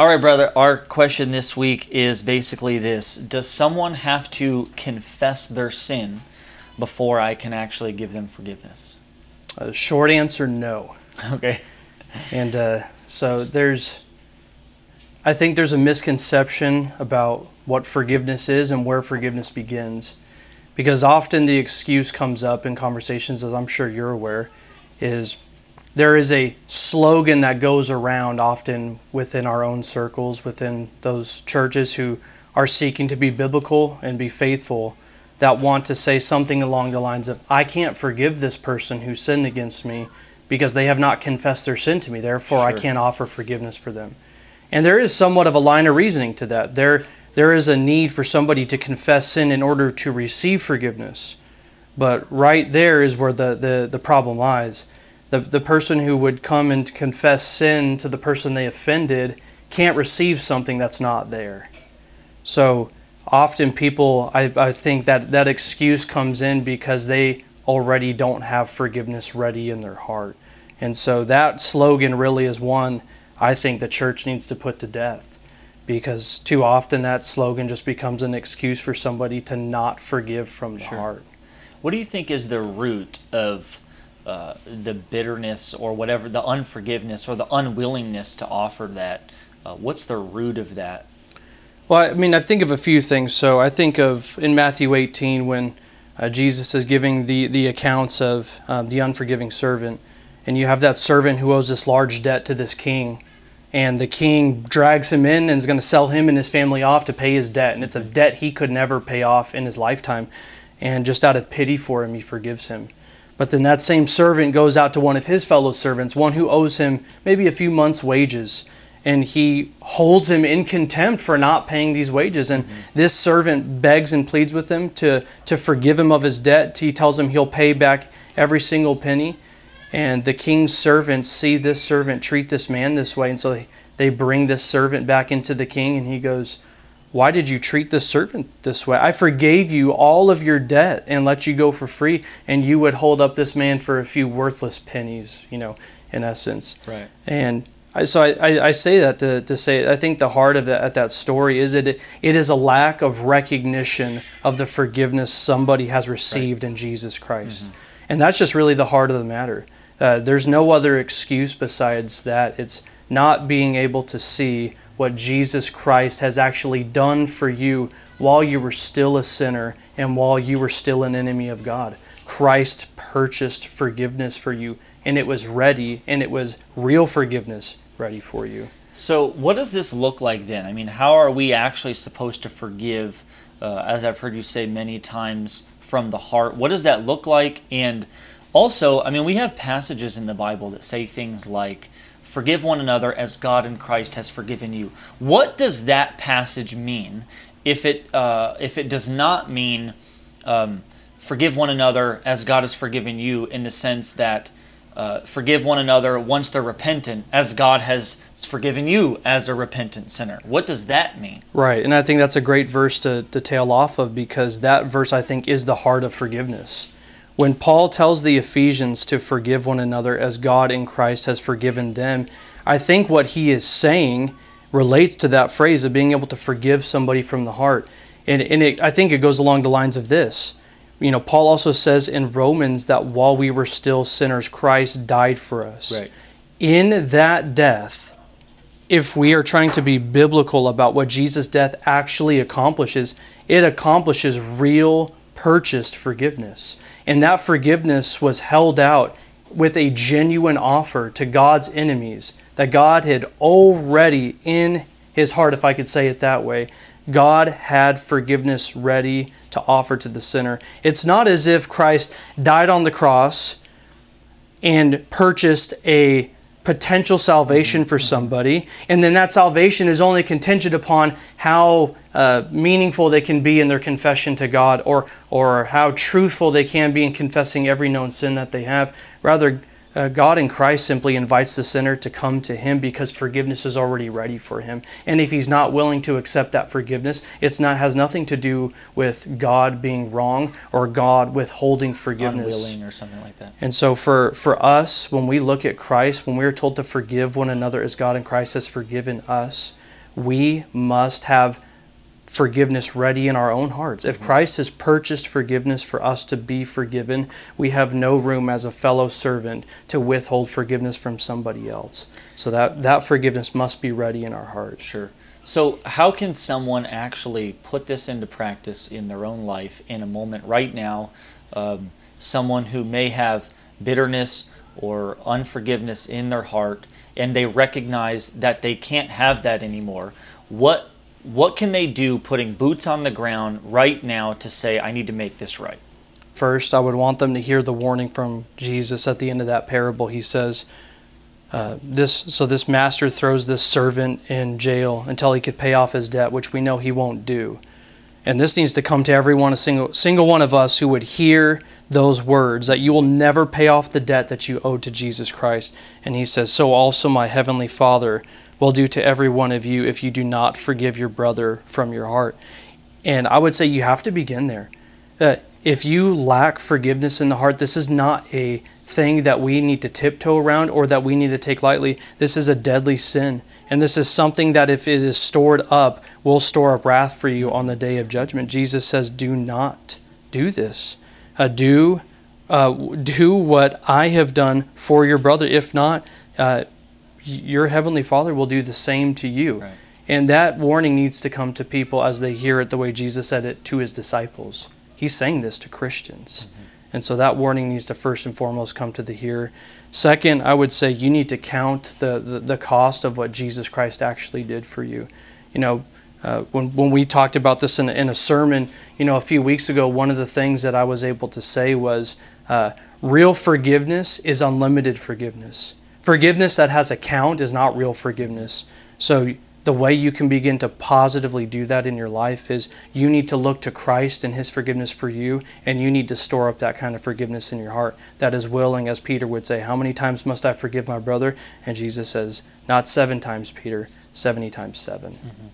All right, brother. Our question this week is basically this Does someone have to confess their sin before I can actually give them forgiveness? A short answer no. Okay. And uh, so there's, I think there's a misconception about what forgiveness is and where forgiveness begins. Because often the excuse comes up in conversations, as I'm sure you're aware, is there is a slogan that goes around often within our own circles, within those churches who are seeking to be biblical and be faithful, that want to say something along the lines of, I can't forgive this person who sinned against me because they have not confessed their sin to me. Therefore, sure. I can't offer forgiveness for them. And there is somewhat of a line of reasoning to that. There, there is a need for somebody to confess sin in order to receive forgiveness. But right there is where the, the, the problem lies the, the person who would come and confess sin to the person they offended can't receive something that's not there. So often people, I, I think that that excuse comes in because they already don't have forgiveness ready in their heart. And so that slogan really is one I think the church needs to put to death because too often that slogan just becomes an excuse for somebody to not forgive from the sure. heart. What do you think is the root of uh, the bitterness or whatever, the unforgiveness or the unwillingness to offer that. Uh, what's the root of that? Well, I mean, I think of a few things. So I think of in Matthew 18 when uh, Jesus is giving the, the accounts of uh, the unforgiving servant, and you have that servant who owes this large debt to this king. And the king drags him in and is going to sell him and his family off to pay his debt. And it's a debt he could never pay off in his lifetime. And just out of pity for him, he forgives him. But then that same servant goes out to one of his fellow servants, one who owes him maybe a few months' wages, and he holds him in contempt for not paying these wages. And mm-hmm. this servant begs and pleads with him to, to forgive him of his debt. He tells him he'll pay back every single penny. And the king's servants see this servant treat this man this way, and so they bring this servant back into the king, and he goes, why did you treat this servant this way? I forgave you all of your debt and let you go for free, and you would hold up this man for a few worthless pennies, you know, in essence. Right. And I, so I, I, say that to, to say I think the heart of that, that story is it it is a lack of recognition of the forgiveness somebody has received right. in Jesus Christ, mm-hmm. and that's just really the heart of the matter. Uh, there's no other excuse besides that. It's not being able to see what Jesus Christ has actually done for you while you were still a sinner and while you were still an enemy of God. Christ purchased forgiveness for you, and it was ready, and it was real forgiveness ready for you. So, what does this look like then? I mean, how are we actually supposed to forgive, uh, as I've heard you say many times, from the heart? What does that look like? And also, I mean, we have passages in the Bible that say things like, Forgive one another as God in Christ has forgiven you. What does that passage mean? If it uh, if it does not mean um, forgive one another as God has forgiven you, in the sense that uh, forgive one another once they're repentant, as God has forgiven you as a repentant sinner. What does that mean? Right, and I think that's a great verse to, to tail off of because that verse, I think, is the heart of forgiveness. When Paul tells the Ephesians to forgive one another as God in Christ has forgiven them, I think what he is saying relates to that phrase of being able to forgive somebody from the heart. And, and it, I think it goes along the lines of this. You know, Paul also says in Romans that while we were still sinners, Christ died for us. Right. In that death, if we are trying to be biblical about what Jesus' death actually accomplishes, it accomplishes real purchased forgiveness. And that forgiveness was held out with a genuine offer to God's enemies that God had already in his heart, if I could say it that way. God had forgiveness ready to offer to the sinner. It's not as if Christ died on the cross and purchased a potential salvation for somebody, and then that salvation is only contingent upon how uh, meaningful they can be in their confession to God or, or how truthful they can be in confessing every known sin that they have. Rather, uh, God in Christ simply invites the sinner to come to Him because forgiveness is already ready for him. And if he's not willing to accept that forgiveness, it's not has nothing to do with God being wrong or God withholding forgiveness. Unwilling or something like that. And so for for us, when we look at Christ, when we are told to forgive one another as God in Christ has forgiven us, we must have forgiveness ready in our own hearts. If Christ has purchased forgiveness for us to be forgiven, we have no room as a fellow servant to withhold forgiveness from somebody else. So that, that forgiveness must be ready in our hearts. Sure. So, how can someone actually put this into practice in their own life in a moment right now? Um, someone who may have bitterness or unforgiveness in their heart and they recognize that they can't have that anymore. What what can they do putting boots on the ground right now to say, I need to make this right? First, I would want them to hear the warning from Jesus at the end of that parable. He says, uh, this so this master throws this servant in jail until he could pay off his debt, which we know he won't do. And this needs to come to every one, a single, single one of us who would hear those words that you will never pay off the debt that you owe to Jesus Christ. And he says, So also my heavenly Father will do to every one of you if you do not forgive your brother from your heart. And I would say you have to begin there. Uh, if you lack forgiveness in the heart, this is not a thing that we need to tiptoe around or that we need to take lightly. This is a deadly sin. And this is something that, if it is stored up, will store up wrath for you on the day of judgment. Jesus says, Do not do this. Uh, do, uh, do what I have done for your brother. If not, uh, your heavenly Father will do the same to you. Right. And that warning needs to come to people as they hear it the way Jesus said it to his disciples. He's saying this to Christians. Mm-hmm. And so that warning needs to first and foremost come to the hearer. Second, I would say you need to count the, the, the cost of what Jesus Christ actually did for you. You know, uh, when, when we talked about this in, in a sermon, you know, a few weeks ago, one of the things that I was able to say was uh, real forgiveness is unlimited forgiveness. Forgiveness that has a count is not real forgiveness. So, the way you can begin to positively do that in your life is you need to look to Christ and His forgiveness for you, and you need to store up that kind of forgiveness in your heart that is willing, as Peter would say, How many times must I forgive my brother? And Jesus says, Not seven times, Peter, 70 times 7. Mm-hmm.